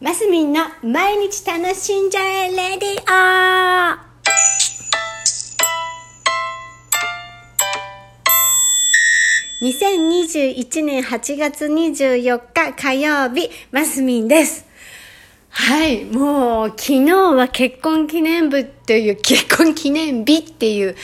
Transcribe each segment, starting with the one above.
マスミンの毎日楽しんじゃえレディオ2021年8月24日火曜日、マスミンです。はい、もう昨日は結婚記念日という、結婚記念日っていう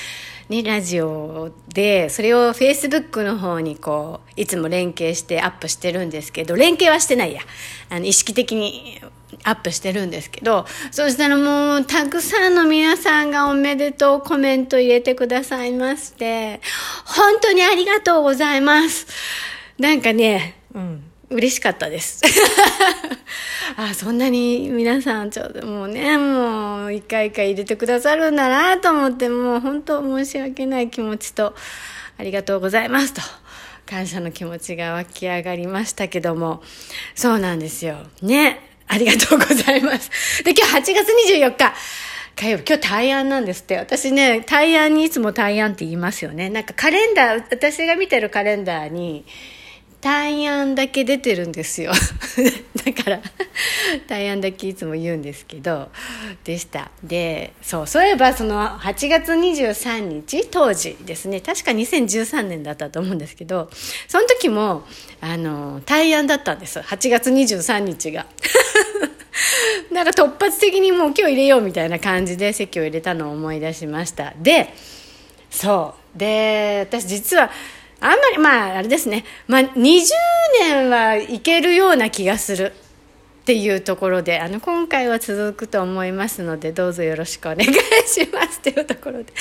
ね、ラジオで、それを Facebook の方にこう、いつも連携してアップしてるんですけど、連携はしてないや。あの、意識的にアップしてるんですけど、そしたらもう、たくさんの皆さんがおめでとうコメント入れてくださいまして、本当にありがとうございます。なんかね、うん、嬉しかったです。あ、そんなに皆さんちょっともうね、もう一回一回入れてくださるんだなと思って、もう本当申し訳ない気持ちと、ありがとうございますと。感謝の気持ちが湧き上がりましたけども、そうなんですよ。ね。ありがとうございます。で、今日8月24日、火曜日、今日大安なんですって。私ね、大安にいつも大安って言いますよね。なんかカレンダー、私が見てるカレンダーに、大安だけ出てるんですよ。だから、大安だけいつも言うんですけど、でした。で、そう、そういえばその8月23日、当時ですね、確か2013年だったと思うんですけど、その時も、あの、大安だったんです。8月23日が。なんか突発的にもう今日入れようみたいな感じで席を入れたのを思い出しました。で、そう。で、私実は、あんまり、まあ、あれですね。まあ、20年はいけるような気がする。っていうところで、あの、今回は続くと思いますので、どうぞよろしくお願いしますっていうところで。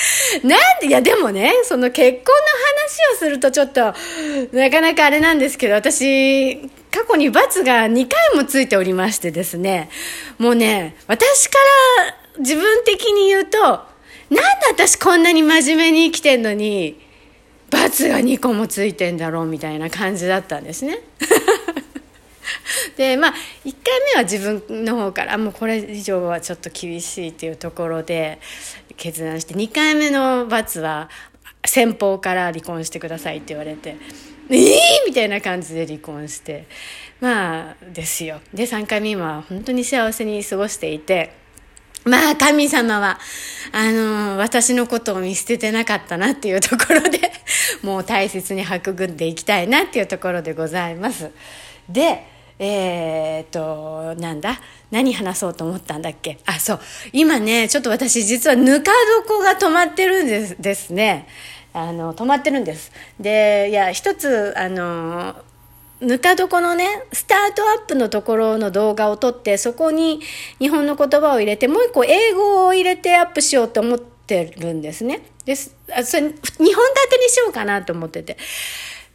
なんで、いや、でもね、その結婚の話をするとちょっと、なかなかあれなんですけど、私、過去に罰が2回もついておりましてですね、もうね、私から自分的に言うと、なんで私こんなに真面目に生きてんのに、罰が2個もついてんだろうみたいな感じだったんですね。でまあ1回目は自分の方からもうこれ以上はちょっと厳しいっていうところで決断して2回目の罰は先方から離婚してくださいって言われて「えー!」みたいな感じで離婚してまあですよで3回目今は本当に幸せに過ごしていて。まあ、神様は、あの、私のことを見捨ててなかったなっていうところで、もう大切に育んでいきたいなっていうところでございます。で、えー、っと、なんだ？何話そうと思ったんだっけ？あ、そう。今ね、ちょっと私実はぬか床が止まってるんですですね。あの、止まってるんです。で、いや、一つ、あの、ぬか床のね、スタートアップのところの動画を撮って、そこに日本の言葉を入れて、もう一個英語を入れてアップしようと思っててるんですね。ですあそれ2本立てにしようかなと思ってて。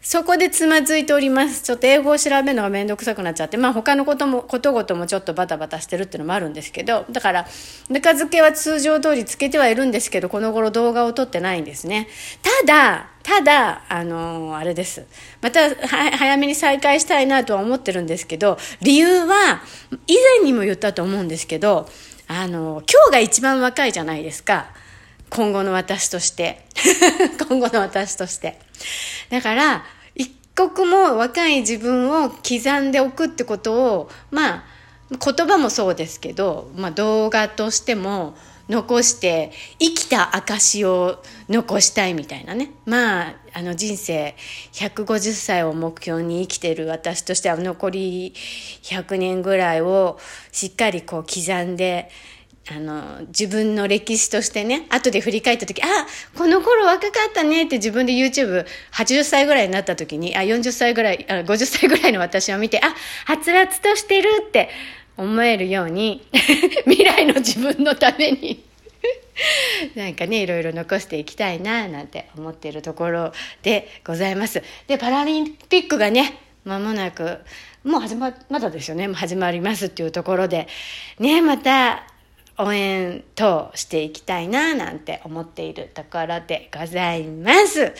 そこでつまずいております。ちょっと英語を調べるのがめんどくさくなっちゃって、まあ他のことも、ことごともちょっとバタバタしてるっていうのもあるんですけど、だから、ぬか漬けは通常通りつけてはいるんですけど、この頃動画を撮ってないんですね。ただ、ただ、あのー、あれです。また、早めに再開したいなとは思ってるんですけど、理由は、以前にも言ったと思うんですけど、あのー、今日が一番若いじゃないですか。今後の私として。今後の私として。だから、一刻も若い自分を刻んでおくってことを、まあ、言葉もそうですけど、まあ動画としても残して、生きた証を残したいみたいなね。まあ、あの人生150歳を目標に生きてる私としては残り100年ぐらいをしっかりこう刻んで、あの、自分の歴史としてね、後で振り返った時、あ、この頃若かったねって自分で YouTube80 歳ぐらいになった時に、あ、40歳ぐらい、あ50歳ぐらいの私を見て、あ、はつらつとしてるって思えるように、未来の自分のために なんかね、いろいろ残していきたいな、なんて思っているところでございます。で、パラリンピックがね、間もなく、もう始ま、まだですよね、始まりますっていうところで、ね、また、応援等していきたいななんて思っているところでございます。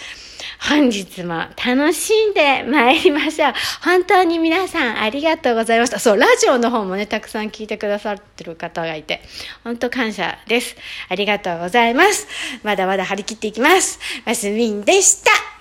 本日も楽しんで参りましょう。本当に皆さんありがとうございました。そう、ラジオの方もね、たくさん聞いてくださってる方がいて、本当感謝です。ありがとうございます。まだまだ張り切っていきます。マスミンでした。